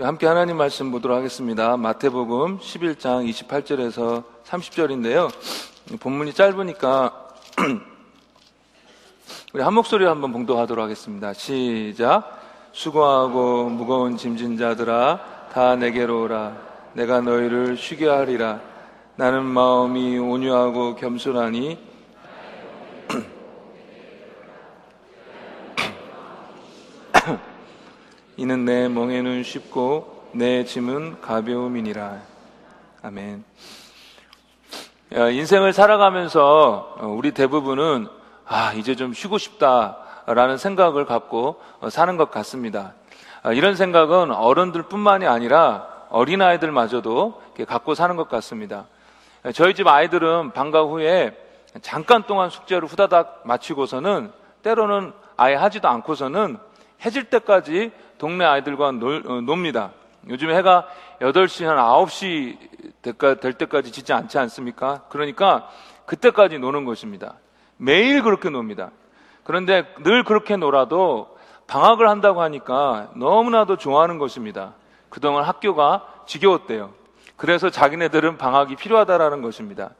함께 하나님 말씀 보도록 하겠습니다. 마태복음 11장 28절에서 30절인데요. 본문이 짧으니까 우리 한 목소리로 한번 봉독하도록 하겠습니다. 시작. 수고하고 무거운 짐진 자들아 다 내게로 오라. 내가 너희를 쉬게 하리라. 나는 마음이 온유하고 겸손하니 이는 내 멍에는 쉽고 내 짐은 가벼움이니라. 아멘. 인생을 살아가면서 우리 대부분은 아, 이제 좀 쉬고 싶다라는 생각을 갖고 사는 것 같습니다. 아, 이런 생각은 어른들 뿐만이 아니라 어린아이들마저도 갖고 사는 것 같습니다. 저희 집 아이들은 방과 후에 잠깐 동안 숙제를 후다닥 마치고서는 때로는 아예 하지도 않고서는 해질 때까지 동네 아이들과 놀, 어, 놉니다. 요즘 해가 8시, 한 9시 될 때까지 짓지 않지 않습니까? 그러니까 그때까지 노는 것입니다. 매일 그렇게 놉니다. 그런데 늘 그렇게 놀아도 방학을 한다고 하니까 너무나도 좋아하는 것입니다. 그동안 학교가 지겨웠대요. 그래서 자기네들은 방학이 필요하다라는 것입니다.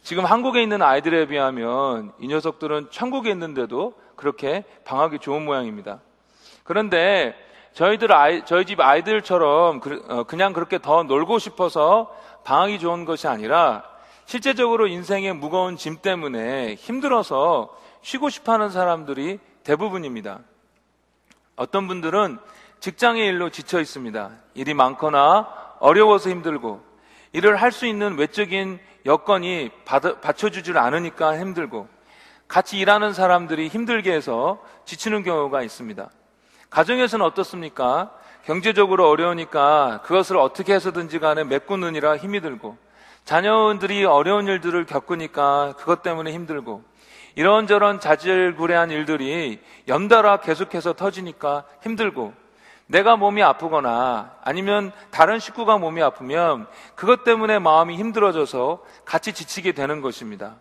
지금 한국에 있는 아이들에 비하면 이 녀석들은 천국에 있는데도 그렇게 방학이 좋은 모양입니다. 그런데 저희들 아이, 저희 집 아이들처럼 그, 어, 그냥 그렇게 더 놀고 싶어서 방학이 좋은 것이 아니라 실제적으로 인생의 무거운 짐 때문에 힘들어서 쉬고 싶어 하는 사람들이 대부분입니다. 어떤 분들은 직장의 일로 지쳐 있습니다. 일이 많거나 어려워서 힘들고 일을 할 수 있는 외적인 여건이 받쳐주질 않으니까 힘들고 같이 일하는 사람들이 힘들게 해서 지치는 경우가 있습니다. 가정에서는 어떻습니까? 경제적으로 어려우니까 그것을 어떻게 해서든지 간에 메꾸느니라 힘이 들고 자녀들이 어려운 일들을 겪으니까 그것 때문에 힘들고 이런저런 자질구레한 일들이 연달아 계속해서 터지니까 힘들고 내가 몸이 아프거나 아니면 다른 식구가 몸이 아프면 그것 때문에 마음이 힘들어져서 같이 지치게 되는 것입니다.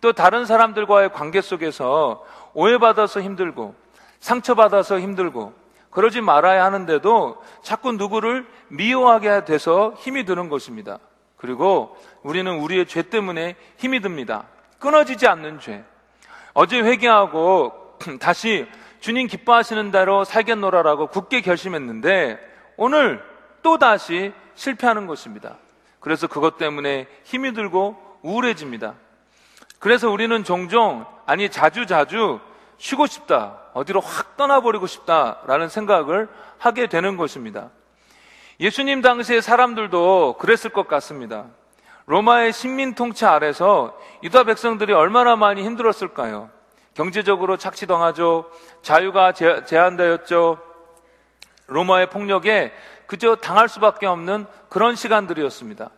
또 다른 사람들과의 관계 속에서 오해받아서 힘들고 상처받아서 힘들고 그러지 말아야 하는데도 자꾸 누구를 미워하게 돼서 힘이 드는 것입니다. 그리고 우리는 우리의 죄 때문에 힘이 듭니다. 끊어지지 않는 죄. 어제 회개하고 다시 주님 기뻐하시는 대로 살겠노라라고 굳게 결심했는데 오늘 또 다시 실패하는 것입니다. 그래서 그것 때문에 힘이 들고 우울해집니다. 그래서 우리는 종종 아니 자주 자주 쉬고 싶다. 어디로 확 떠나버리고 싶다라는 생각을 하게 되는 것입니다. 예수님 당시의 사람들도 그랬을 것 같습니다. 로마의 식민 통치 아래서 유다 백성들이 얼마나 많이 힘들었을까요? 경제적으로 착취당하죠. 자유가 제한되었죠. 로마의 폭력에 그저 당할 수밖에 없는 그런 시간들이었습니다.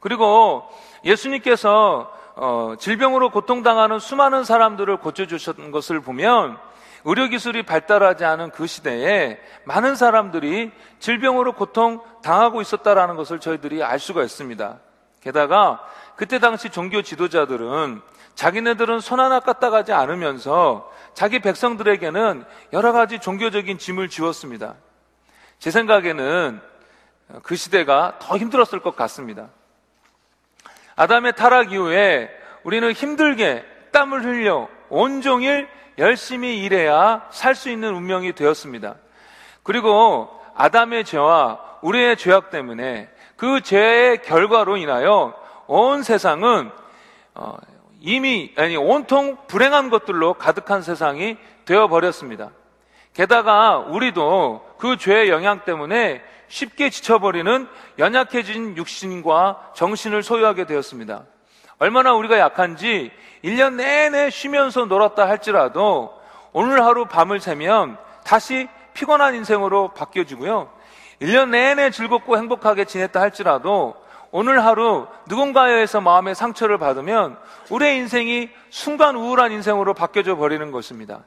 그리고 예수님께서 어, 질병으로 고통당하는 수많은 사람들을 고쳐주셨던 것을 보면 의료기술이 발달하지 않은 그 시대에 많은 사람들이 질병으로 고통 당하고 있었다라는 것을 저희들이 알 수가 있습니다. 게다가 그때 당시 종교 지도자들은 자기네들은 손 하나 까딱하지 않으면서 자기 백성들에게는 여러 가지 종교적인 짐을 지웠습니다. 제 생각에는 그 시대가 더 힘들었을 것 같습니다. 아담의 타락 이후에 우리는 힘들게 땀을 흘려 온종일 열심히 일해야 살 수 있는 운명이 되었습니다. 그리고 아담의 죄와 우리의 죄악 때문에 그 죄의 결과로 인하여 온 세상은 어, 이미 아니 온통 불행한 것들로 가득한 세상이 되어 버렸습니다. 게다가 우리도 그 죄의 영향 때문에 쉽게 지쳐버리는 연약해진 육신과 정신을 소유하게 되었습니다. 얼마나 우리가 약한지 1년 내내 쉬면서 놀았다 할지라도 오늘 하루 밤을 새면 다시 피곤한 인생으로 바뀌어지고요. 1년 내내 즐겁고 행복하게 지냈다 할지라도 오늘 하루 누군가에 의해서 마음의 상처를 받으면 우리의 인생이 순간 우울한 인생으로 바뀌어져 버리는 것입니다.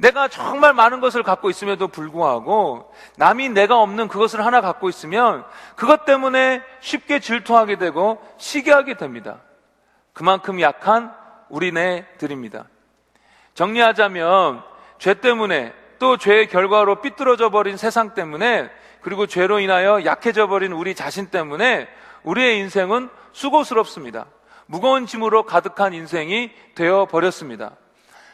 내가 정말 많은 것을 갖고 있음에도 불구하고 남이 내가 없는 그것을 하나 갖고 있으면 그것 때문에 쉽게 질투하게 되고 시기하게 됩니다. 그만큼 약한 우리네들입니다. 정리하자면 죄 때문에 또 죄의 결과로 삐뚤어져 버린 세상 때문에 그리고 죄로 인하여 약해져 버린 우리 자신 때문에 우리의 인생은 수고스럽습니다. 무거운 짐으로 가득한 인생이 되어 버렸습니다.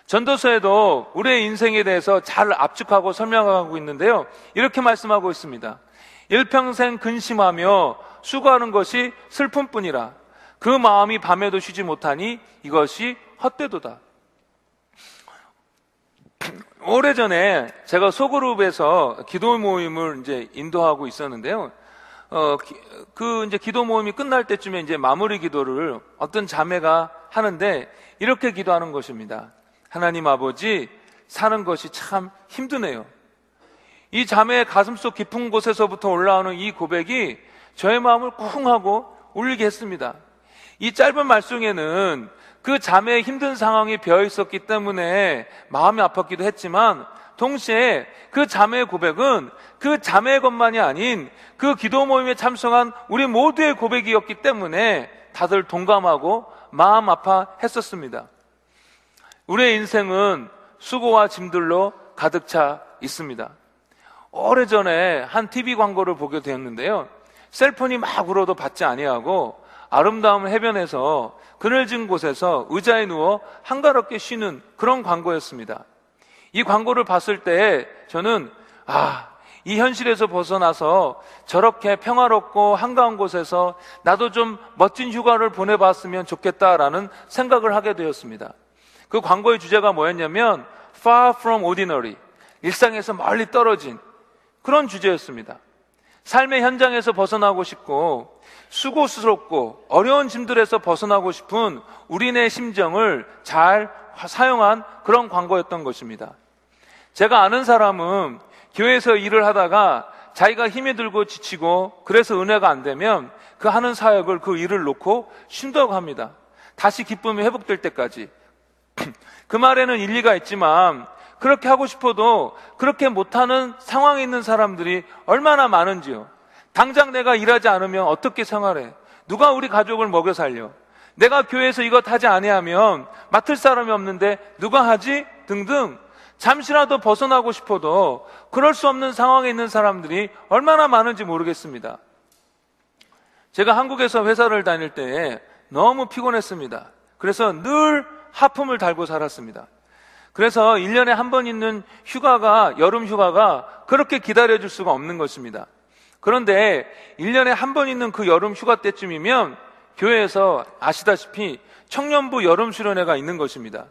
전도서에도 우리의 인생에 대해서 잘 압축하고 설명하고 있는데요. 이렇게 말씀하고 있습니다. 일평생 근심하며 수고하는 것이 슬픔뿐이라 그 마음이 밤에도 쉬지 못하니 이것이 헛되도다. 오래전에 제가 소그룹에서 기도 모임을 이제 인도하고 있었는데요. 어, 그 이제 기도 모임이 끝날 때쯤에 이제 마무리 기도를 어떤 자매가 하는데 이렇게 기도하는 것입니다. 하나님 아버지, 사는 것이 참 힘드네요. 이 자매의 가슴속 깊은 곳에서부터 올라오는 이 고백이 저의 마음을 쿵 하고 울리게 했습니다. 이 짧은 말씀에는 그 자매의 힘든 상황이 배어 있었기 때문에 마음이 아팠기도 했지만 동시에 그 자매의 고백은 그 자매의 것만이 아닌 그 기도 모임에 참석한 우리 모두의 고백이었기 때문에 다들 동감하고 마음 아파했었습니다. 우리의 인생은 수고와 짐들로 가득 차 있습니다. 오래전에 한 TV 광고를 보게 되었는데요. 셀폰이 막 울어도 받지 아니하고 아름다운 해변에서 그늘진 곳에서 의자에 누워 한가롭게 쉬는 그런 광고였습니다. 이 광고를 봤을 때 저는 아, 이 현실에서 벗어나서 저렇게 평화롭고 한가한 곳에서 나도 좀 멋진 휴가를 보내봤으면 좋겠다라는 생각을 하게 되었습니다. 그 광고의 주제가 뭐였냐면 far from ordinary. 일상에서 멀리 떨어진 그런 주제였습니다. 삶의 현장에서 벗어나고 싶고 수고스럽고 어려운 짐들에서 벗어나고 싶은 우리네 심정을 잘 사용한 그런 광고였던 것입니다. 제가 아는 사람은 교회에서 일을 하다가 자기가 힘이 들고 지치고 그래서 은혜가 안 되면 그 하는 사역을 그 일을 놓고 쉰다고 합니다. 다시 기쁨이 회복될 때까지. 그 말에는 일리가 있지만 그렇게 하고 싶어도 그렇게 못하는 상황에 있는 사람들이 얼마나 많은지요. 당장 내가 일하지 않으면 어떻게 생활해? 누가 우리 가족을 먹여 살려? 내가 교회에서 이것 하지 아니하면 맡을 사람이 없는데 누가 하지? 등등 잠시라도 벗어나고 싶어도 그럴 수 없는 상황에 있는 사람들이 얼마나 많은지 모르겠습니다. 제가 한국에서 회사를 다닐 때 너무 피곤했습니다. 그래서 늘 하품을 달고 살았습니다. 그래서 1년에 한 번 있는 휴가가, 여름 휴가가 그렇게 기다려줄 수가 없는 것입니다. 그런데 1년에 한 번 있는 그 여름 휴가 때쯤이면 교회에서 아시다시피 청년부 여름 수련회가 있는 것입니다.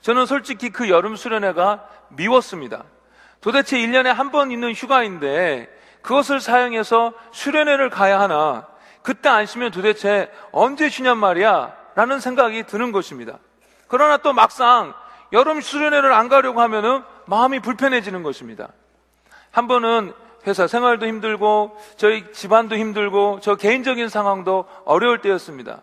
저는 솔직히 그 여름 수련회가 미웠습니다. 도대체 1년에 한 번 있는 휴가인데 그것을 사용해서 수련회를 가야 하나 그때 안 쉬면 도대체 언제 쉬냔 말이야 라는 생각이 드는 것입니다. 그러나 또 막상 여름 수련회를 안 가려고 하면은 마음이 불편해지는 것입니다. 한 번은 회사 생활도 힘들고 저희 집안도 힘들고 저 개인적인 상황도 어려울 때였습니다.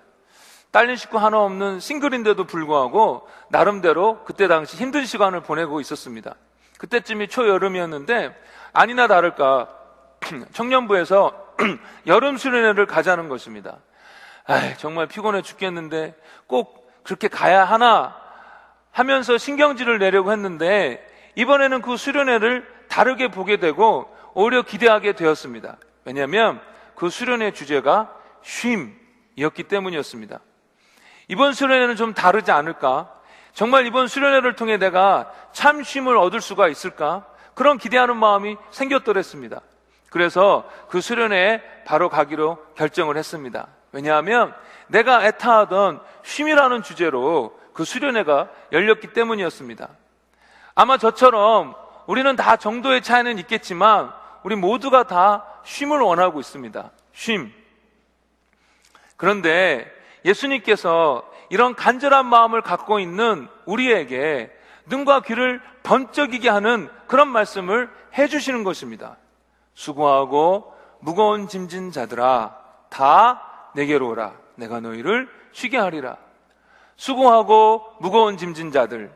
딸린 식구 하나 없는 싱글인데도 불구하고 나름대로 그때 당시 힘든 시간을 보내고 있었습니다. 그때쯤이 초여름이었는데 아니나 다를까 청년부에서 여름 수련회를 가자는 것입니다. 아 정말 피곤해 죽겠는데 꼭 그렇게 가야 하나 하면서 신경질을 내려고 했는데 이번에는 그 수련회를 다르게 보게 되고 오히려 기대하게 되었습니다. 왜냐하면 그 수련회 주제가 쉼이었기 때문이었습니다. 이번 수련회는 좀 다르지 않을까? 정말 이번 수련회를 통해 내가 참 쉼을 얻을 수가 있을까? 그런 기대하는 마음이 생겼더랬습니다. 그래서 그 수련회에 바로 가기로 결정을 했습니다. 왜냐하면 내가 애타하던 쉼이라는 주제로 그 수련회가 열렸기 때문이었습니다. 아마 저처럼 우리는 다 정도의 차이는 있겠지만 우리 모두가 다 쉼을 원하고 있습니다. 쉼. 그런데 예수님께서 이런 간절한 마음을 갖고 있는 우리에게 눈과 귀를 번쩍이게 하는 그런 말씀을 해주시는 것입니다. 수고하고 무거운 짐진 자들아, 다 내게로 오라. 내가 너희를 쉬게 하리라. 수고하고 무거운 짐진 자들.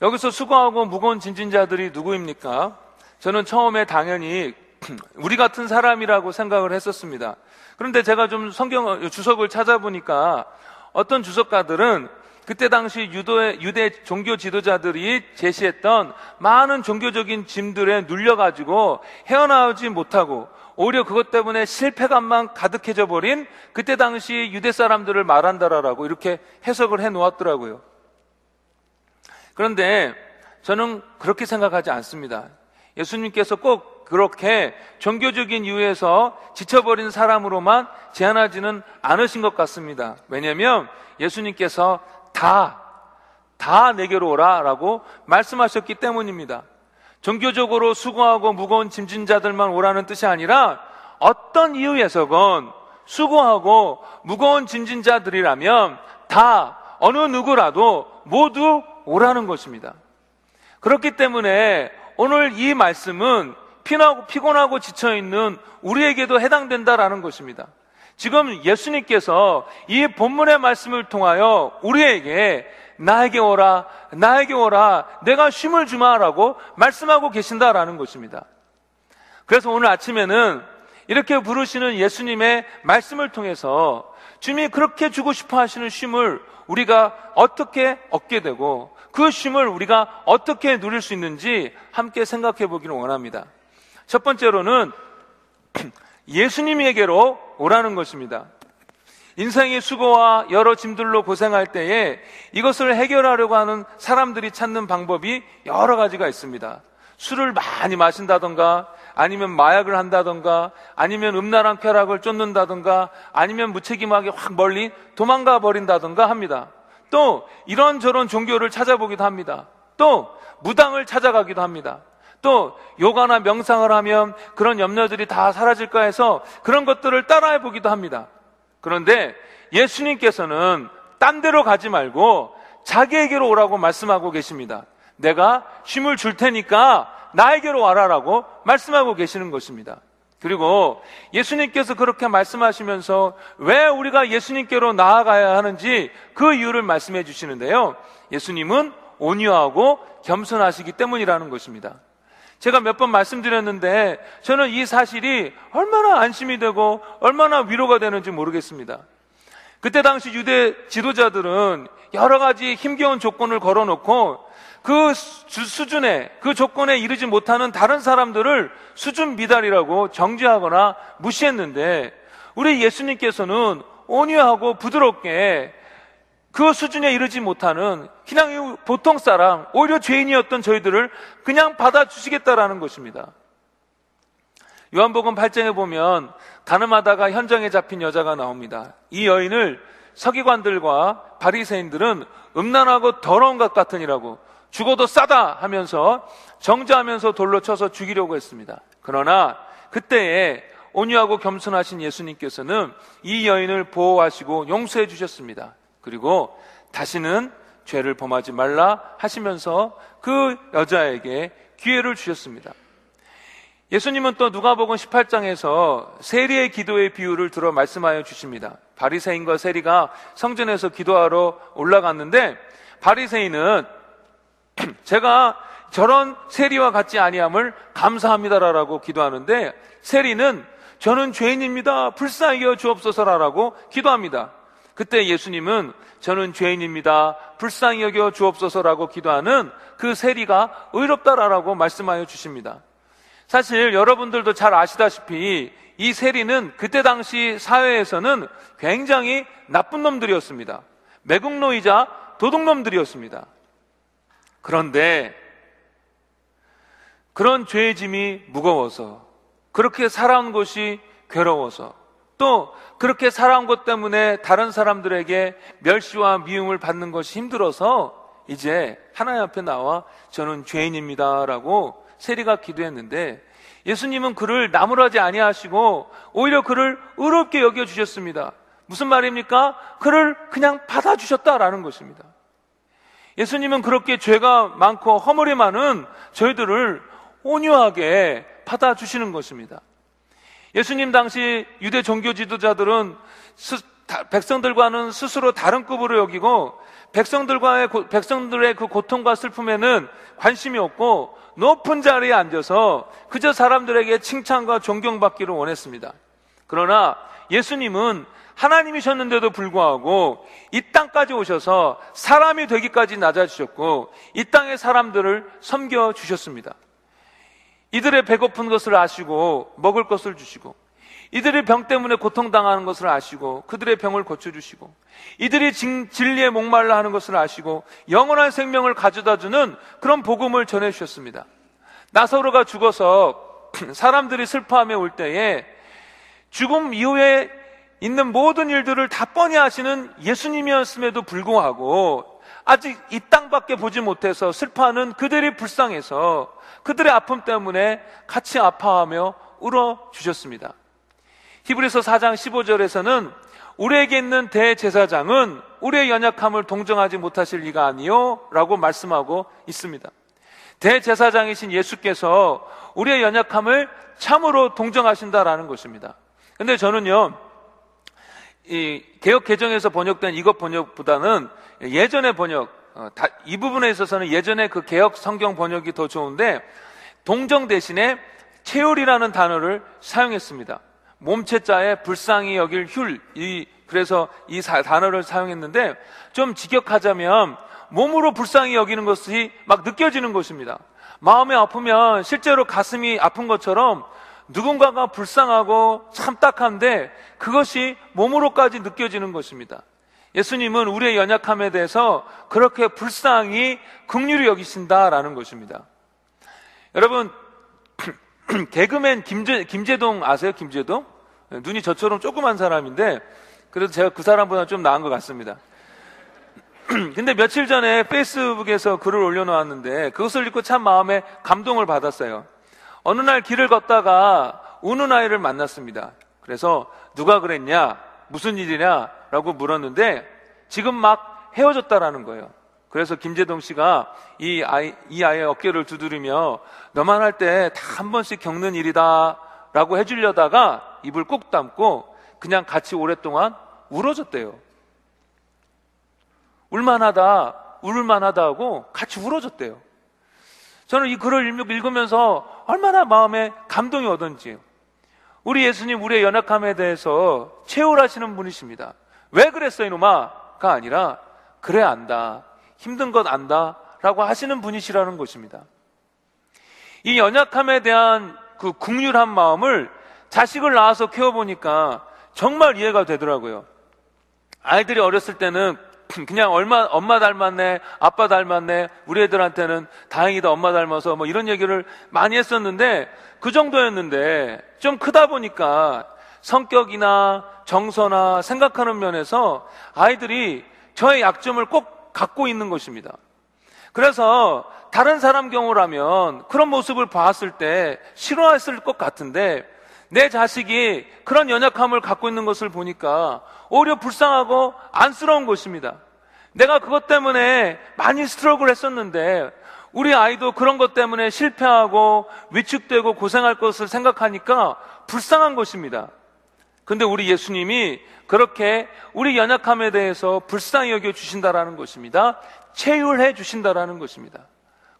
여기서 수고하고 무거운 짐진 자들이 누구입니까? 저는 처음에 당연히 우리 같은 사람이라고 생각을 했었습니다. 그런데 제가 좀 성경 주석을 찾아보니까 어떤 주석가들은 그때 당시 유도의, 유대 종교 지도자들이 제시했던 많은 종교적인 짐들에 눌려가지고 헤어나오지 못하고 오히려 그것 때문에 실패감만 가득해져 버린 그때 당시 유대 사람들을 말한다라고 이렇게 해석을 해 놓았더라고요. 그런데 저는 그렇게 생각하지 않습니다. 예수님께서 꼭 그렇게 종교적인 이유에서 지쳐버린 사람으로만 제한하지는 않으신 것 같습니다. 왜냐하면 예수님께서 다, 다 내게로 오라 라고 말씀하셨기 때문입니다. 종교적으로 수고하고 무거운 짐진 자들만 오라는 뜻이 아니라 어떤 이유에서건 수고하고 무거운 짐진 자들이라면 다 어느 누구라도 모두 오라는 것입니다. 그렇기 때문에 오늘 이 말씀은 피나고 피곤하고 지쳐 있는 우리에게도 해당된다라는 것입니다. 지금 예수님께서 이 본문의 말씀을 통하여 우리에게 나에게 오라, 나에게 오라, 내가 쉼을 주마라고 말씀하고 계신다라는 것입니다. 그래서 오늘 아침에는 이렇게 부르시는 예수님의 말씀을 통해서 주님이 그렇게 주고 싶어 하시는 쉼을 우리가 어떻게 얻게 되고 그 쉼을 우리가 어떻게 누릴 수 있는지 함께 생각해 보기를 원합니다. 첫 번째로는 예수님에게로 오라는 것입니다. 인생의 수고와 여러 짐들로 고생할 때에 이것을 해결하려고 하는 사람들이 찾는 방법이 여러 가지가 있습니다. 술을 많이 마신다던가 아니면 마약을 한다던가 아니면 음란한 쾌락을 쫓는다던가 아니면 무책임하게 확 멀리 도망가 버린다던가 합니다. 또 이런저런 종교를 찾아보기도 합니다. 또 무당을 찾아가기도 합니다. 또 요가나 명상을 하면 그런 염려들이 다 사라질까 해서 그런 것들을 따라해 보기도 합니다. 그런데 예수님께서는 딴 데로 가지 말고 자기에게로 오라고 말씀하고 계십니다. 내가 쉼을 줄 테니까 나에게로 와라라고 말씀하고 계시는 것입니다. 그리고 예수님께서 그렇게 말씀하시면서 왜 우리가 예수님께로 나아가야 하는지 그 이유를 말씀해 주시는데요. 예수님은 온유하고 겸손하시기 때문이라는 것입니다. 제가 몇 번 말씀드렸는데 저는 이 사실이 얼마나 안심이 되고 얼마나 위로가 되는지 모르겠습니다. 그때 당시 유대 지도자들은 여러 가지 힘겨운 조건을 걸어놓고 그 수준에, 그 조건에 이르지 못하는 다른 사람들을 수준 미달이라고 정지하거나 무시했는데 우리 예수님께서는 온유하고 부드럽게 그 수준에 이르지 못하는 그냥 보통 사람, 오히려 죄인이었던 저희들을 그냥 받아주시겠다라는 것입니다. 요한복음 8장에 보면 가늠하다가 현장에 잡힌 여자가 나옵니다. 이 여인을 서기관들과 바리새인들은 음란하고 더러운 것 같으니라고 죽어도 싸다 하면서 정죄하면서 돌로 쳐서 죽이려고 했습니다. 그러나 그때에 온유하고 겸손하신 예수님께서는 이 여인을 보호하시고 용서해 주셨습니다. 그리고 다시는 죄를 범하지 말라 하시면서 그 여자에게 기회를 주셨습니다. 예수님은 또 누가복음 18장에서 세리의 기도의 비유를 들어 말씀하여 주십니다. 바리새인과 세리가 성전에서 기도하러 올라갔는데 바리새인은 제가 저런 세리와 같지 아니함을 감사합니다라고 기도하는데 세리는 저는 죄인입니다. 불쌍히 여 주옵소서라라고 기도합니다. 그때 예수님은 저는 죄인입니다. 불쌍히 여겨 주옵소서라고 기도하는 그 세리가 의롭다라고 말씀하여 주십니다. 사실 여러분들도 잘 아시다시피 이 세리는 그때 당시 사회에서는 굉장히 나쁜 놈들이었습니다. 매국노이자 도둑놈들이었습니다. 그런데 그런 죄의 짐이 무거워서 그렇게 살아온 것이 괴로워서 또 그렇게 살아온 것 때문에 다른 사람들에게 멸시와 미움을 받는 것이 힘들어서 이제 하나님 앞에 나와 저는 죄인입니다라고 세리가 기도했는데 예수님은 그를 나무라지 아니하시고 오히려 그를 의롭게 여겨 주셨습니다. 무슨 말입니까? 그를 그냥 받아 주셨다라는 것입니다. 예수님은 그렇게 죄가 많고 허물이 많은 저희들을 온유하게 받아 주시는 것입니다. 예수님 당시 유대 종교 지도자들은 백성들과는 스스로 다른 급으로 여기고 백성들과의 백성들의 그 고통과 슬픔에는 관심이 없고 높은 자리에 앉아서 그저 사람들에게 칭찬과 존경받기를 원했습니다. 그러나 예수님은 하나님이셨는데도 불구하고 이 땅까지 오셔서 사람이 되기까지 낮아지셨고 이 땅의 사람들을 섬겨 주셨습니다. 이들의 배고픈 것을 아시고 먹을 것을 주시고 이들의 병 때문에 고통당하는 것을 아시고 그들의 병을 고쳐주시고 이들이 진리에 목말라 하는 것을 아시고 영원한 생명을 가져다 주는 그런 복음을 전해주셨습니다. 나사로가 죽어서 사람들이 슬퍼하며 올 때에 죽음 이후에 있는 모든 일들을 다 뻔히 하시는 예수님이었음에도 불구하고 아직 이 땅밖에 보지 못해서 슬퍼하는 그들이 불쌍해서 그들의 아픔 때문에 같이 아파하며 울어 주셨습니다. 히브리서 4장 15절에서는 우리에게 있는 대제사장은 우리의 연약함을 동정하지 못하실 리가 아니요 라고 말씀하고 있습니다. 대제사장이신 예수께서 우리의 연약함을 참으로 동정하신다라는 것입니다. 근데 저는요, 이 개혁 개정에서 번역된 이것 번역보다는 예전의 번역, 어, 다, 이 부분에 있어서는 예전에 그 개혁 성경 번역이 더 좋은데 동정 대신에 체율이라는 단어를 사용했습니다. 몸체자에 불쌍히 여길 휼, 이, 그래서 이 사, 단어를 사용했는데 좀 직역하자면 몸으로 불쌍히 여기는 것이 막 느껴지는 것입니다. 마음이 아프면 실제로 가슴이 아픈 것처럼 누군가가 불쌍하고 참 딱한데 그것이 몸으로까지 느껴지는 것입니다. 예수님은 우리의 연약함에 대해서 그렇게 불쌍히 극률이 여기신다라는 것입니다. 여러분, 개그맨 김재, 김재동 아세요? 김재동? 눈이 저처럼 조그만 사람인데 그래도 제가 그 사람보다 좀 나은 것 같습니다. 근데 며칠 전에 페이스북에서 글을 올려놓았는데 그것을 읽고 참 마음에 감동을 받았어요. 어느 날 길을 걷다가 우는 아이를 만났습니다. 그래서 누가 그랬냐? 무슨 일이냐? 라고 물었는데 지금 막 헤어졌다라는 거예요. 그래서 김재동 씨가 이 아이, 이 아이의 어깨를 두드리며 너만 할 때 다 한 번씩 겪는 일이다 라고 해주려다가 입을 꾹 담고 그냥 같이 오랫동안 울어줬대요. 울만하다, 울만하다 하고 같이 울어줬대요. 저는 이 글을 읽으면서 얼마나 마음에 감동이 오던지. 우리 예수님 우리의 연약함에 대해서 체울하시는 분이십니다. 왜 그랬어 이놈아가 아니라 그래 안다. 힘든 것 안다. 라고 하시는 분이시라는 것입니다. 이 연약함에 대한 그 국률한 마음을 자식을 낳아서 키워보니까 정말 이해가 되더라고요. 아이들이 어렸을 때는 그냥 얼마, 엄마 닮았네, 아빠 닮았네, 우리 애들한테는 다행이다, 엄마 닮아서 뭐 이런 얘기를 많이 했었는데 그 정도였는데 좀 크다 보니까 성격이나 정서나 생각하는 면에서 아이들이 저의 약점을 꼭 갖고 있는 것입니다. 그래서 다른 사람 경우라면 그런 모습을 봤을 때 싫어했을 것 같은데 내 자식이 그런 연약함을 갖고 있는 것을 보니까 오히려 불쌍하고 안쓰러운 것입니다. 내가 그것 때문에 많이 스트럭을 했었는데 우리 아이도 그런 것 때문에 실패하고 위축되고 고생할 것을 생각하니까 불쌍한 것입니다. 근데 우리 예수님이 그렇게 우리 연약함에 대해서 불쌍히 여겨 주신다라는 것입니다. 체휼해 주신다라는 것입니다.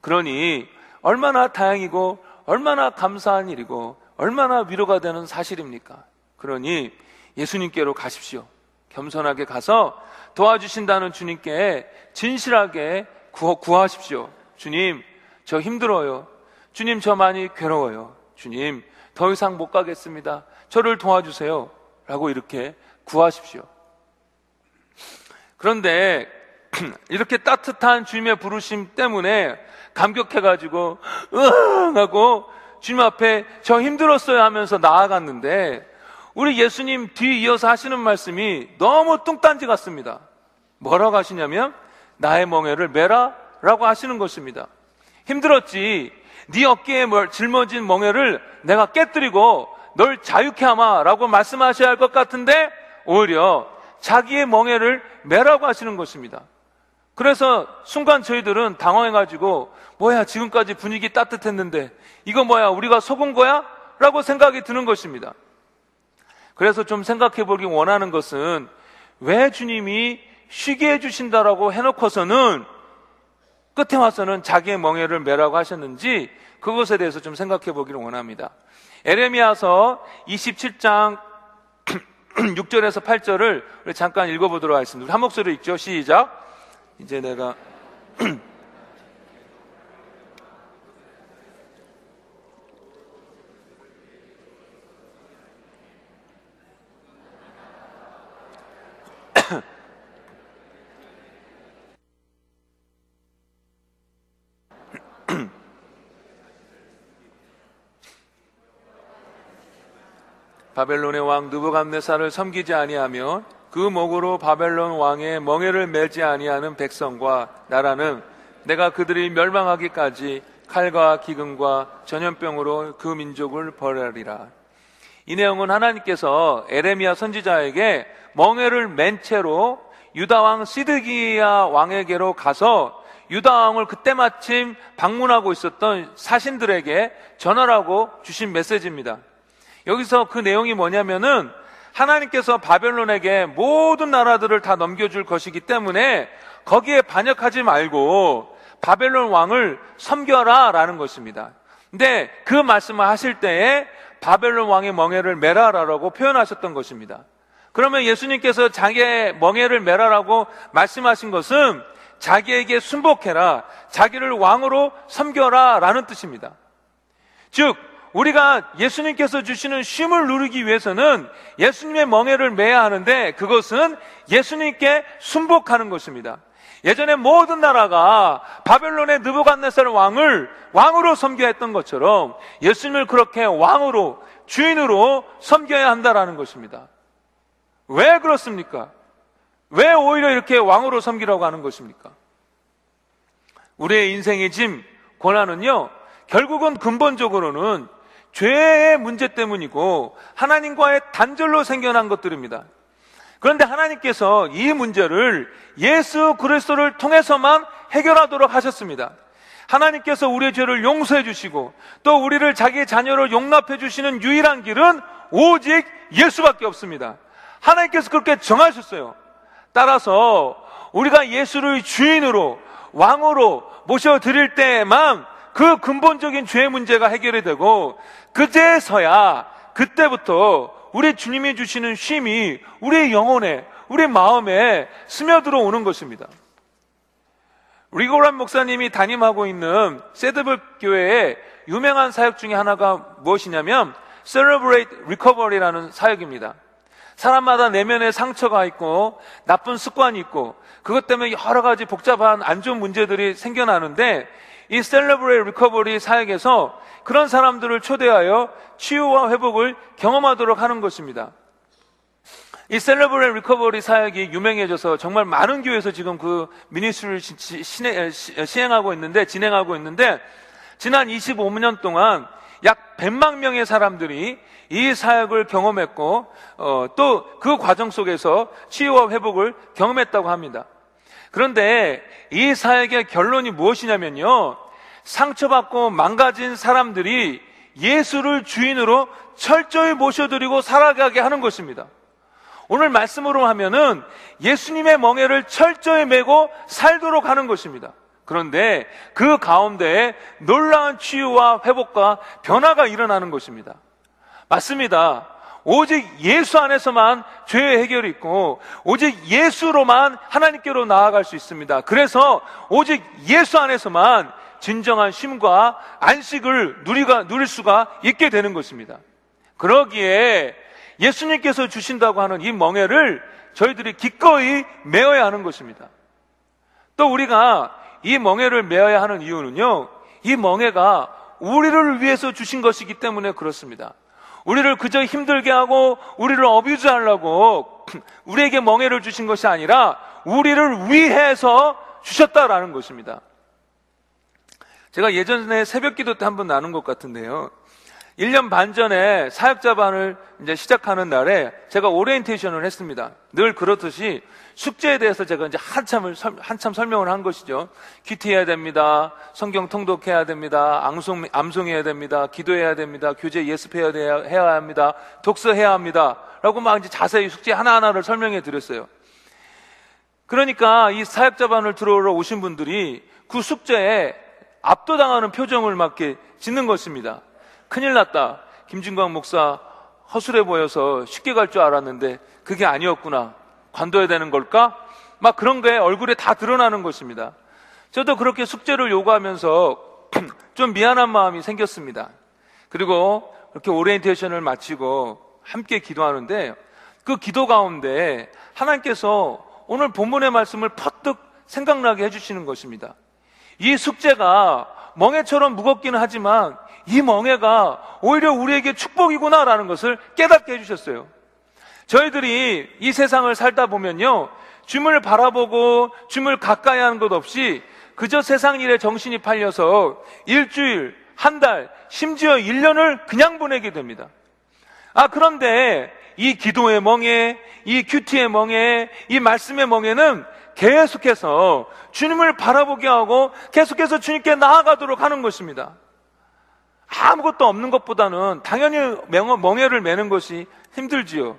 그러니 얼마나 다행이고 얼마나 감사한 일이고 얼마나 위로가 되는 사실입니까? 그러니 예수님께로 가십시오. 겸손하게 가서 도와주신다는 주님께 진실하게 구하, 십시오 주님, 저 힘들어요. 주님, 저 많이 괴로워요. 주님, 더 이상 못 가겠습니다. 저를 도와주세요. 라고 이렇게 구하십시오. 그런데 이렇게 따뜻한 주님의 부르심 때문에 감격해가지고 으응 하고 주님 앞에 저 힘들었어요 하면서 나아갔는데 우리 예수님 뒤 이어서 하시는 말씀이 너무 뚱딴지 같습니다. 뭐라고 하시냐면 나의 멍에를 메라 라고 하시는 것입니다. 힘들었지. 네 어깨에 짊어진 멍에를 내가 깨뜨리고 널 자유케 하마 라고 말씀하셔야 할 것 같은데 오히려 자기의 멍에를 메라고 하시는 것입니다. 그래서 순간 저희들은 당황해가지고 뭐야 지금까지 분위기 따뜻했는데 이거 뭐야 우리가 속은 거야? 라고 생각이 드는 것입니다. 그래서 좀 생각해 보기 원하는 것은 왜 주님이 쉬게 해주신다라고 해놓고서는 끝에 와서는 자기의 멍에를 매라고 하셨는지 그것에 대해서 좀 생각해 보기를 원합니다. 에레미야서 27장 6절에서 8절을 우리 잠깐 읽어보도록 하겠습니다. 우리 한 목소리 읽죠. 시작. 이제 내가 바벨론의 왕 느부갓네살을 섬기지 아니하며 그 목으로 바벨론 왕의 멍에를 멜지 아니하는 백성과 나라는 내가 그들이 멸망하기까지 칼과 기근과 전염병으로 그 민족을 벌하리라. 이 내용은 하나님께서 에레미야 선지자에게 멍에를 맨 채로 유다 왕 시드기야 왕에게로 가서 유다 왕을 그때 마침 방문하고 있었던 사신들에게 전하라고 주신 메시지입니다. 여기서 그 내용이 뭐냐면은 하나님께서 바벨론에게 모든 나라들을 다 넘겨줄 것이기 때문에 거기에 반역하지 말고 바벨론 왕을 섬겨라 라는 것입니다. 근데 그 말씀을 하실 때에 바벨론 왕의 멍에를 메라라고 표현하셨던 것입니다. 그러면 예수님께서 자기의 멍에를 메라라고 말씀하신 것은 자기에게 순복해라, 자기를 왕으로 섬겨라 라는 뜻입니다. 즉, 우리가 예수님께서 주시는 쉼을 누리기 위해서는 예수님의 멍에를 매야 하는데 그것은 예수님께 순복하는 것입니다. 예전에 모든 나라가 바벨론의 느부갓네살 왕을 왕으로 섬겨야 했던 것처럼 예수님을 그렇게 왕으로 주인으로 섬겨야 한다라는 것입니다. 왜 그렇습니까? 왜 오히려 이렇게 왕으로 섬기라고 하는 것입니까? 우리의 인생의 짐, 고난은요, 결국은 근본적으로는 죄의 문제 때문이고 하나님과의 단절로 생겨난 것들입니다. 그런데 하나님께서 이 문제를 예수 그리스도를 통해서만 해결하도록 하셨습니다. 하나님께서 우리의 죄를 용서해 주시고 또 우리를 자기의 자녀로 용납해 주시는 유일한 길은 오직 예수밖에 없습니다. 하나님께서 그렇게 정하셨어요. 따라서 우리가 예수를 주인으로 왕으로 모셔 드릴 때만 그 근본적인 죄의 문제가 해결이 되고 그제서야 그때부터 우리 주님이 주시는 쉼이 우리의 영혼에 우리 마음에 스며들어 오는 것입니다. 리고란 목사님이 담임하고 있는 세드블 교회의 유명한 사역 중에 하나가 무엇이냐면 Celebrate Recovery라는 사역입니다. 사람마다 내면에 상처가 있고 나쁜 습관이 있고 그것 때문에 여러 가지 복잡한 안 좋은 문제들이 생겨나는데 이 Celebrate Recovery 사역에서 그런 사람들을 초대하여 치유와 회복을 경험하도록 하는 것입니다. 이 Celebrate Recovery 사역이 유명해져서 정말 많은 교회에서 지금 그 ministry를 시행하고 있는데 진행하고 있는데 지난 25년 동안 약 100만 명의 사람들이 이 사역을 경험했고 어, 또 그 과정 속에서 치유와 회복을 경험했다고 합니다. 그런데 이 사역의 결론이 무엇이냐면요. 상처받고 망가진 사람들이 예수를 주인으로 철저히 모셔드리고 살아가게 하는 것입니다. 오늘 말씀으로 하면은 예수님의 멍에를 철저히 메고 살도록 하는 것입니다. 그런데 그 가운데 놀라운 치유와 회복과 변화가 일어나는 것입니다. 맞습니다. 오직 예수 안에서만 죄의 해결이 있고 오직 예수로만 하나님께로 나아갈 수 있습니다. 그래서 오직 예수 안에서만 진정한 쉼과 안식을 누리가, 누릴 수가 있게 되는 것입니다. 그러기에 예수님께서 주신다고 하는 이 멍에를 저희들이 기꺼이 메어야 하는 것입니다. 또 우리가 이 멍에를 메어야 하는 이유는요, 이 멍에가 우리를 위해서 주신 것이기 때문에 그렇습니다. 우리를 그저 힘들게 하고 우리를 어뷰즈 하려고 우리에게 멍해를 주신 것이 아니라 우리를 위해서 주셨다라는 것입니다. 제가 예전에 새벽 기도 때 한 번 나눈 것 같은데요. 1년 반 전에 사역자반을 이제 시작하는 날에 제가 오리엔테이션을 했습니다. 늘 그렇듯이 숙제에 대해서 제가 이제 한참을, 한참 설명을 한 것이죠. 큐티해야 됩니다. 성경 통독해야 됩니다. 암송, 암송해야 됩니다. 기도해야 됩니다. 교재 예습해야 돼야, 해야 합니다. 독서해야 합니다. 라고 막 이제 자세히 숙제 하나하나를 설명해 드렸어요. 그러니까 이 사역자반을 들어오러 오신 분들이 그 숙제에 압도당하는 표정을 막 이렇게 짓는 것입니다. 큰일 났다. 김진광 목사 허술해 보여서 쉽게 갈 줄 알았는데 그게 아니었구나. 관둬야 되는 걸까? 막 그런 게 얼굴에 다 드러나는 것입니다. 저도 그렇게 숙제를 요구하면서 좀 미안한 마음이 생겼습니다. 그리고 이렇게 오리엔테이션을 마치고 함께 기도하는데 그 기도 가운데 하나님께서 오늘 본문의 말씀을 퍼뜩 생각나게 해주시는 것입니다. 이 숙제가 멍해처럼 무겁기는 하지만 이 멍해가 오히려 우리에게 축복이구나라는 것을 깨닫게 해주셨어요. 저희들이 이 세상을 살다 보면요. 줌을 바라보고 줌을 가까이 하는 것 없이 그저 세상 일에 정신이 팔려서 일주일, 한 달, 심지어 1년을 그냥 보내게 됩니다. 아, 그런데 이 기도의 멍에, 이 큐티의 멍에, 이 말씀의 멍에는 계속해서 주님을 바라보게 하고 계속해서 주님께 나아가도록 하는 것입니다. 아무것도 없는 것보다는 당연히 멍해를 매는 것이 힘들지요.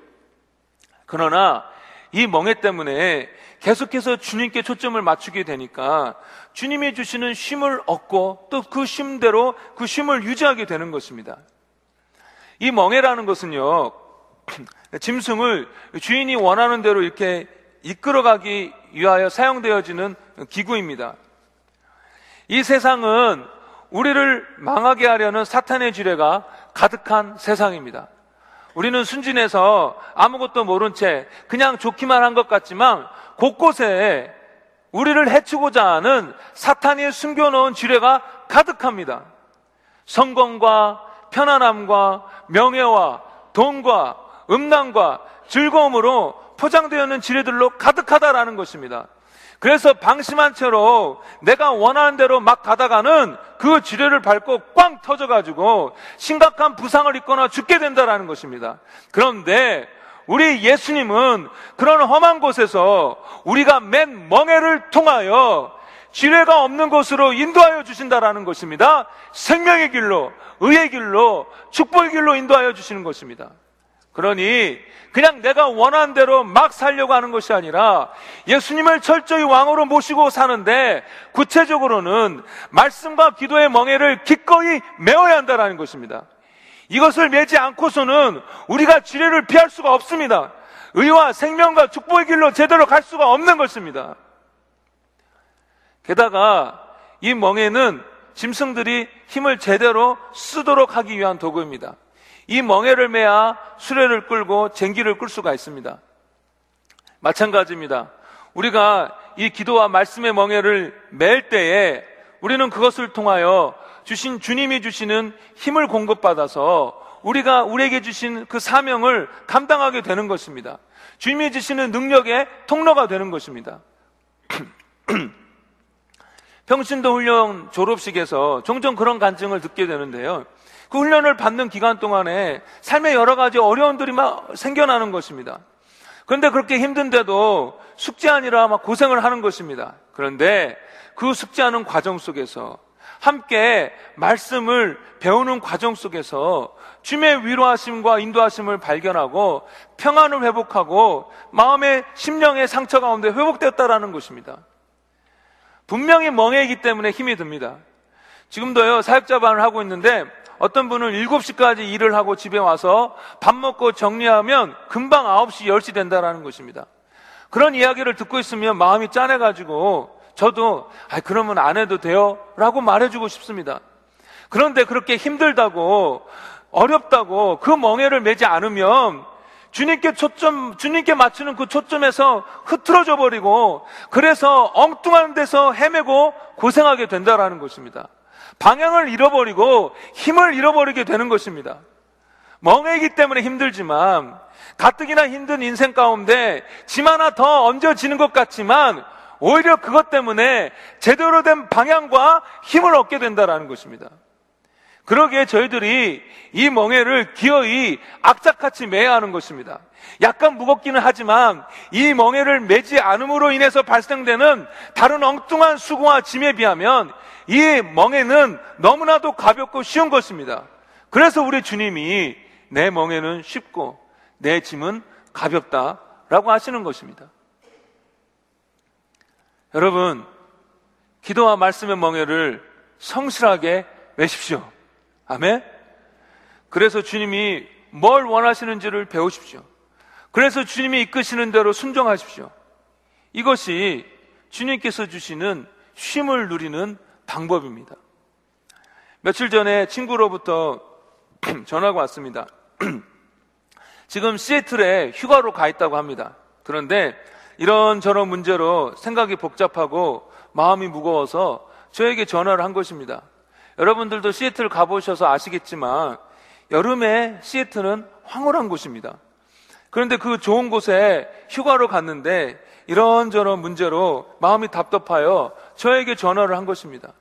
그러나 이 멍해 때문에 계속해서 주님께 초점을 맞추게 되니까 주님이 주시는 쉼을 얻고 또 그 쉼대로 그 쉼을 유지하게 되는 것입니다. 이 멍해라는 것은요, 짐승을 주인이 원하는 대로 이렇게 이끌어가기 위하여 사용되어지는 기구입니다. 이 세상은 우리를 망하게 하려는 사탄의 지뢰가 가득한 세상입니다. 우리는 순진해서 아무것도 모른 채 그냥 좋기만 한 것 같지만 곳곳에 우리를 해치고자 하는 사탄이 숨겨놓은 지뢰가 가득합니다. 성공과 편안함과 명예와 돈과 음란과 즐거움으로 포장되어 있는 지뢰들로 가득하다라는 것입니다. 그래서 방심한 채로 내가 원하는 대로 막 가다가는 그 지뢰를 밟고 꽝 터져가지고 심각한 부상을 입거나 죽게 된다라는 것입니다. 그런데 우리 예수님은 그런 험한 곳에서 우리가 맨 멍해를 통하여 지뢰가 없는 곳으로 인도하여 주신다라는 것입니다. 생명의 길로, 의의 길로, 축복의 길로 인도하여 주시는 것입니다. 그러니 그냥 내가 원하는 대로 막 살려고 하는 것이 아니라 예수님을 철저히 왕으로 모시고 사는데 구체적으로는 말씀과 기도의 멍해를 기꺼이 메어야 한다는 것입니다. 이것을 매지 않고서는 우리가 지뢰를 피할 수가 없습니다. 의와 생명과 축복의 길로 제대로 갈 수가 없는 것입니다. 게다가 이 멍에는 짐승들이 힘을 제대로 쓰도록 하기 위한 도구입니다. 이 멍해를 매야 수레를 끌고 쟁기를 끌 수가 있습니다. 마찬가지입니다. 우리가 이 기도와 말씀의 멍해를 맬 때에 우리는 그것을 통하여 주신 주님이 주시는 힘을 공급받아서 우리가 우리에게 주신 그 사명을 감당하게 되는 것입니다. 주님이 주시는 능력의 통로가 되는 것입니다. 평신도 훈련 졸업식에서 종종 그런 간증을 듣게 되는데요. 그 훈련을 받는 기간 동안에 삶의 여러 가지 어려움들이 막 생겨나는 것입니다. 그런데 그렇게 힘든데도 숙제 아니라 막 고생을 하는 것입니다. 그런데 그 숙제하는 과정 속에서 함께 말씀을 배우는 과정 속에서 주님의 위로하심과 인도하심을 발견하고 평안을 회복하고 마음의 심령의 상처 가운데 회복되었다라는 것입니다. 분명히 멍해이기 때문에 힘이 듭니다. 지금도요, 사역자 반을 하고 있는데 어떤 분은 7시까지 일을 하고 집에 와서 밥 먹고 정리하면 금방 9시, 10시 된다라는 것입니다. 그런 이야기를 듣고 있으면 마음이 짠해가지고 저도, 아, 그러면 안 해도 돼요? 라고 말해주고 싶습니다. 그런데 그렇게 힘들다고, 어렵다고 그 멍해를 매지 않으면 주님께 초점, 주님께 맞추는 그 초점에서 흐트러져 버리고 그래서 엉뚱한 데서 헤매고 고생하게 된다라는 것입니다. 방향을 잃어버리고 힘을 잃어버리게 되는 것입니다. 멍해이기 때문에 힘들지만 가뜩이나 힘든 인생 가운데 짐 하나 더 얹어지는 것 같지만 오히려 그것 때문에 제대로 된 방향과 힘을 얻게 된다라는 것입니다. 그러기에 저희들이 이 멍해를 기어이 악착같이 매야 하는 것입니다. 약간 무겁기는 하지만 이 멍해를 매지 않음으로 인해서 발생되는 다른 엉뚱한 수고와 짐에 비하면 이 멍에는 너무나도 가볍고 쉬운 것입니다. 그래서 우리 주님이 내 멍에는 쉽고 내 짐은 가볍다라고 하시는 것입니다. 여러분, 기도와 말씀의 멍에를 성실하게 매십시오. 아멘? 그래서 주님이 뭘 원하시는지를 배우십시오. 그래서 주님이 이끄시는 대로 순종하십시오. 이것이 주님께서 주시는 쉼을 누리는 방법입니다. 며칠 전에 친구로부터 전화가 왔습니다. 지금 시애틀에 휴가로 가 있다고 합니다. 그런데 이런저런 문제로 생각이 복잡하고 마음이 무거워서 저에게 전화를 한 것입니다. 여러분들도 시애틀 가보셔서 아시겠지만 여름에 시애틀은 황홀한 곳입니다. 그런데 그 좋은 곳에 휴가로 갔는데 이런저런 문제로 마음이 답답하여 저에게 전화를 한 것입니다.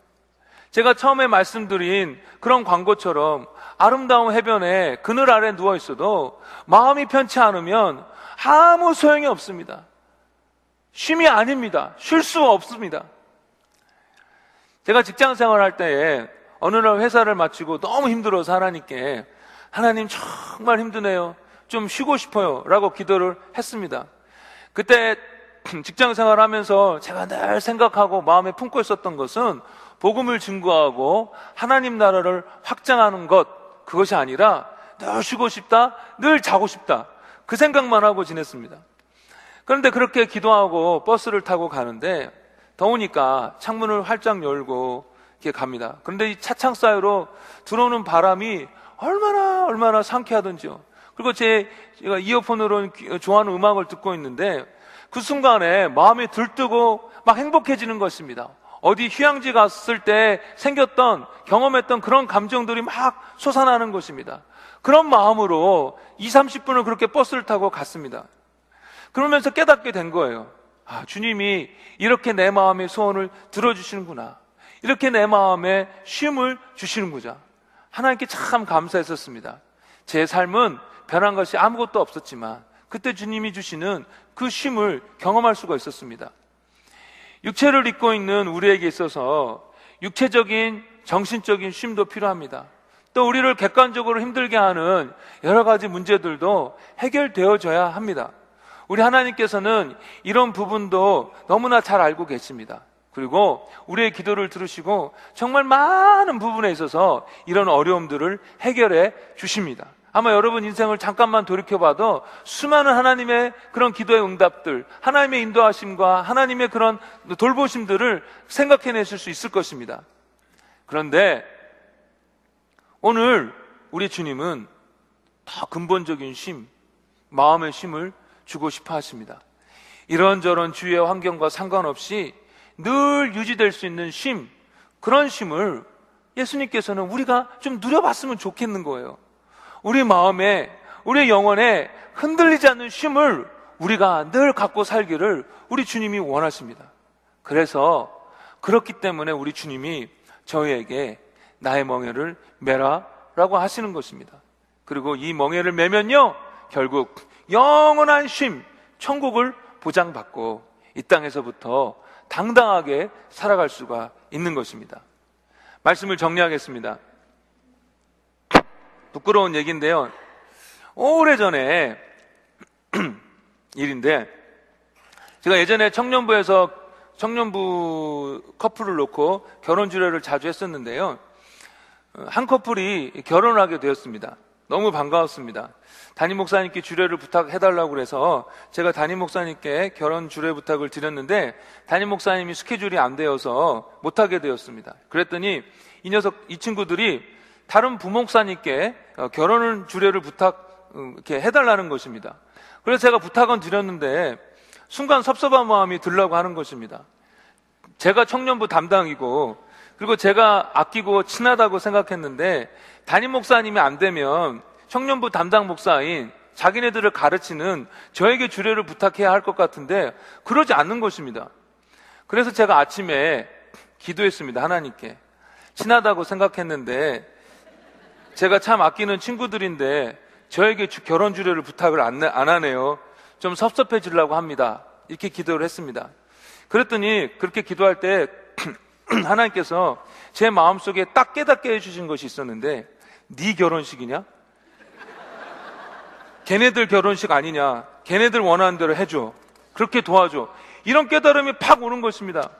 제가 처음에 말씀드린 그런 광고처럼 아름다운 해변에 그늘 아래 누워 있어도 마음이 편치 않으면 아무 소용이 없습니다. 쉼이 아닙니다. 쉴 수가 없습니다. 제가 직장 생활할 때에 어느 날 회사를 마치고 너무 힘들어서 하나님께 하나님 정말 힘드네요. 좀 쉬고 싶어요. 라고 기도를 했습니다. 그때 직장 생활하면서 제가 늘 생각하고 마음에 품고 있었던 것은 복음을 증거하고 하나님 나라를 확장하는 것 그것이 아니라 늘 쉬고 싶다, 늘 자고 싶다 그 생각만 하고 지냈습니다. 그런데 그렇게 기도하고 버스를 타고 가는데 더우니까 창문을 활짝 열고 이렇게 갑니다. 그런데 이 차창 사이로 들어오는 바람이 얼마나 얼마나 상쾌하던지요. 그리고 제 제가 이어폰으로 좋아하는 음악을 듣고 있는데 그 순간에 마음이 들뜨고 막 행복해지는 것입니다. 어디 휴양지 갔을 때 생겼던 경험했던 그런 감정들이 막 솟아나는 것입니다. 그런 마음으로 2, 30분을 그렇게 버스를 타고 갔습니다. 그러면서 깨닫게 된 거예요. 아, 주님이 이렇게 내 마음의 소원을 들어주시는구나. 이렇게 내 마음에 쉼을 주시는구나. 하나님께 참 감사했었습니다. 제 삶은 변한 것이 아무것도 없었지만 그때 주님이 주시는 그 쉼을 경험할 수가 있었습니다. 육체를 입고 있는 우리에게 있어서 육체적인 정신적인 쉼도 필요합니다. 또 우리를 객관적으로 힘들게 하는 여러 가지 문제들도 해결되어져야 합니다. 우리 하나님께서는 이런 부분도 너무나 잘 알고 계십니다. 그리고 우리의 기도를 들으시고 정말 많은 부분에 있어서 이런 어려움들을 해결해 주십니다. 아마 여러분 인생을 잠깐만 돌이켜봐도 수많은 하나님의 그런 기도의 응답들, 하나님의 인도하심과 하나님의 그런 돌보심들을 생각해내실 수 있을 것입니다. 그런데 오늘 우리 주님은 더 근본적인 쉼, 마음의 쉼을 주고 싶어 하십니다. 이런저런 주위의 환경과 상관없이 늘 유지될 수 있는 쉼, 그런 쉼을 예수님께서는 우리가 좀 누려봤으면 좋겠는 거예요. 우리 마음에, 우리 영혼에 흔들리지 않는 쉼을 우리가 늘 갖고 살기를 우리 주님이 원하십니다. 그래서 그렇기 때문에 우리 주님이 저희에게 나의 멍에를 매라 라고 하시는 것입니다. 그리고 이 멍에를 매면요, 결국 영원한 쉼, 천국을 보장받고 이 땅에서부터 당당하게 살아갈 수가 있는 것입니다. 말씀을 정리하겠습니다. 부끄러운 얘기인데요. 오래전에 일인데 제가 예전에 청년부에서 청년부 커플을 놓고 결혼 주례를 자주 했었는데요. 한 커플이 결혼하게 되었습니다. 너무 반가웠습니다. 담임 목사님께 주례를 부탁해달라고 그래서 제가 담임 목사님께 결혼 주례 부탁을 드렸는데 담임 목사님이 스케줄이 안 되어서 못하게 되었습니다. 그랬더니 이 녀석, 이 친구들이 다른 부목사님께 어, 결혼을 주례를 부탁, 음, 이렇게 해달라는 것입니다. 그래서 제가 부탁은 드렸는데 순간 섭섭한 마음이 들라고 하는 것입니다. 제가 청년부 담당이고 그리고 제가 아끼고 친하다고 생각했는데 담임 목사님이 안 되면 청년부 담당 목사인 자기네들을 가르치는 저에게 주례를 부탁해야 할 것 같은데 그러지 않는 것입니다. 그래서 제가 아침에 기도했습니다. 하나님께. 친하다고 생각했는데 제가 참 아끼는 친구들인데 저에게 결혼 주례를 부탁을 안, 안 하네요. 좀 섭섭해지려고 합니다. 이렇게 기도를 했습니다. 그랬더니 그렇게 기도할 때 하나님께서 제 마음속에 딱 깨닫게 해주신 것이 있었는데 네 결혼식이냐? 걔네들 결혼식 아니냐? 걔네들 원하는 대로 해줘. 그렇게 도와줘. 이런 깨달음이 팍 오는 것입니다.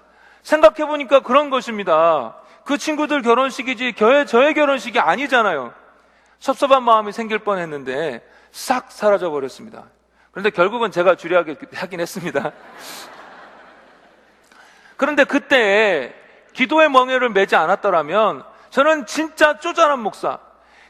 생각해보니까 그런 것입니다. 그 친구들 결혼식이지 저의, 결혼식이 아니잖아요. 섭섭한 마음이 생길 뻔 했는데 싹 사라져 버렸습니다. 그런데 결국은 제가 주리하게 하긴 했습니다. 그런데 그때 기도의 멍에를 매지 않았더라면 저는 진짜 쪼잔한 목사,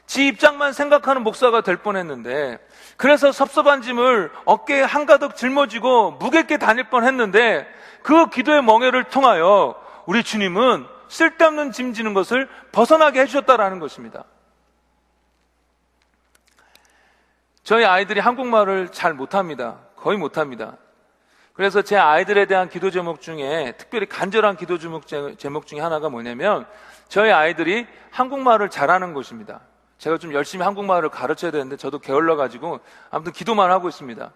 지 입장만 생각하는 목사가 될 뻔했는데 그래서 섭섭한 짐을 어깨에 한가득 짊어지고 무겁게 다닐 뻔했는데 그 기도의 멍에를 통하여 우리 주님은 쓸데없는 짐 지는 것을 벗어나게 해주셨다라는 것입니다. 저희 아이들이 한국말을 잘 못합니다. 거의 못합니다. 그래서 제 아이들에 대한 기도 제목 중에 특별히 간절한 기도 제목, 중에 하나가 뭐냐면 저희 아이들이 한국말을 잘하는 것입니다. 제가 좀 열심히 한국말을 가르쳐야 되는데 저도 게을러 가지고 아무튼 기도만 하고 있습니다.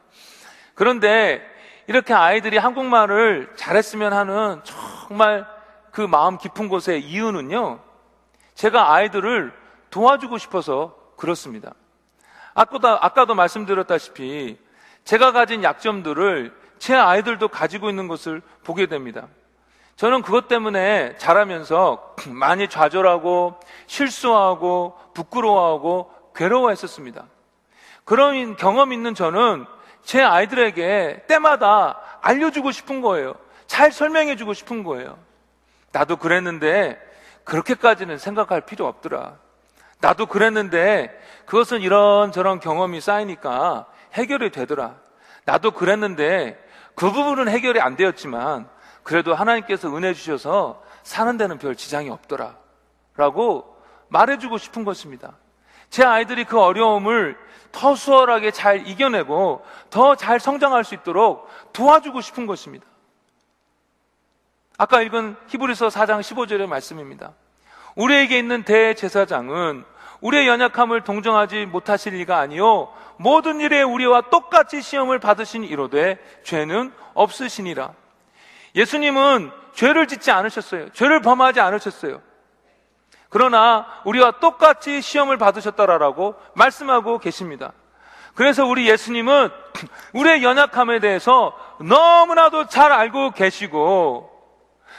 그런데 이렇게 아이들이 한국말을 잘했으면 하는 정말 그 마음 깊은 곳의 이유는요. 제가 아이들을 도와주고 싶어서 그렇습니다. 아까도, 아까도 말씀드렸다시피 제가 가진 약점들을 제 아이들도 가지고 있는 것을 보게 됩니다. 저는 그것 때문에 자라면서 많이 좌절하고 실수하고 부끄러워하고 괴로워했었습니다. 그런 경험 있는 저는 제 아이들에게 때마다 알려주고 싶은 거예요. 잘 설명해주고 싶은 거예요. 나도 그랬는데 그렇게까지는 생각할 필요 없더라. 나도 그랬는데 그것은 이런저런 경험이 쌓이니까 해결이 되더라. 나도 그랬는데 그 부분은 해결이 안 되었지만 그래도 하나님께서 은혜 주셔서 사는 데는 별 지장이 없더라. 라고 말해주고 싶은 것입니다. 제 아이들이 그 어려움을 더 수월하게 잘 이겨내고 더 잘 성장할 수 있도록 도와주고 싶은 것입니다. 아까 읽은 히브리서 4장 15절의 말씀입니다. 우리에게 있는 대제사장은 우리의 연약함을 동정하지 못하실 리가 아니요 모든 일에 우리와 똑같이 시험을 받으신 이로되 죄는 없으시니라. 예수님은 죄를 짓지 않으셨어요. 죄를 범하지 않으셨어요. 그러나 우리와 똑같이 시험을 받으셨다라고 말씀하고 계십니다. 그래서 우리 예수님은 우리의 연약함에 대해서 너무나도 잘 알고 계시고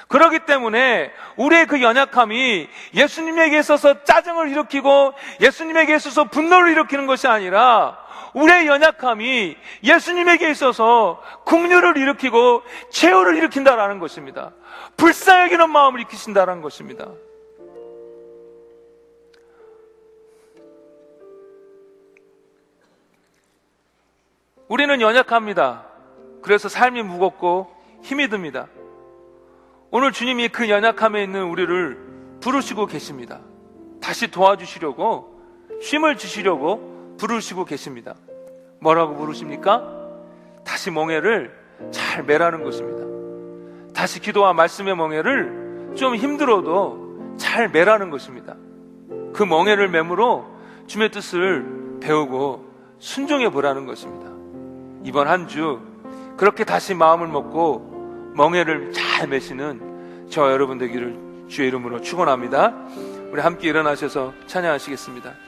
그렇기 때문에 우리의 그 연약함이 예수님에게 있어서 짜증을 일으키고 예수님에게 있어서 분노를 일으키는 것이 아니라 우리의 연약함이 예수님에게 있어서 국류를 일으키고 최후를 일으킨다라는 것입니다. 불쌍하기는 마음을 일으키신다라는 것입니다. 우리는 연약합니다. 그래서 삶이 무겁고 힘이 듭니다. 오늘 주님이 그 연약함에 있는 우리를 부르시고 계십니다. 다시 도와주시려고 쉼을 주시려고 부르시고 계십니다. 뭐라고 부르십니까? 다시 멍해를 잘 매라는 것입니다. 다시 기도와 말씀의 멍해를 좀 힘들어도 잘 매라는 것입니다. 그 멍해를 매므로 주의 뜻을 배우고 순종해 보라는 것입니다. 이번 한 주 그렇게 다시 마음을 먹고 멍해를 잘 매시는 저 여러분 되기를 주의 이름으로 축원합니다. 우리 함께 일어나셔서 찬양하시겠습니다.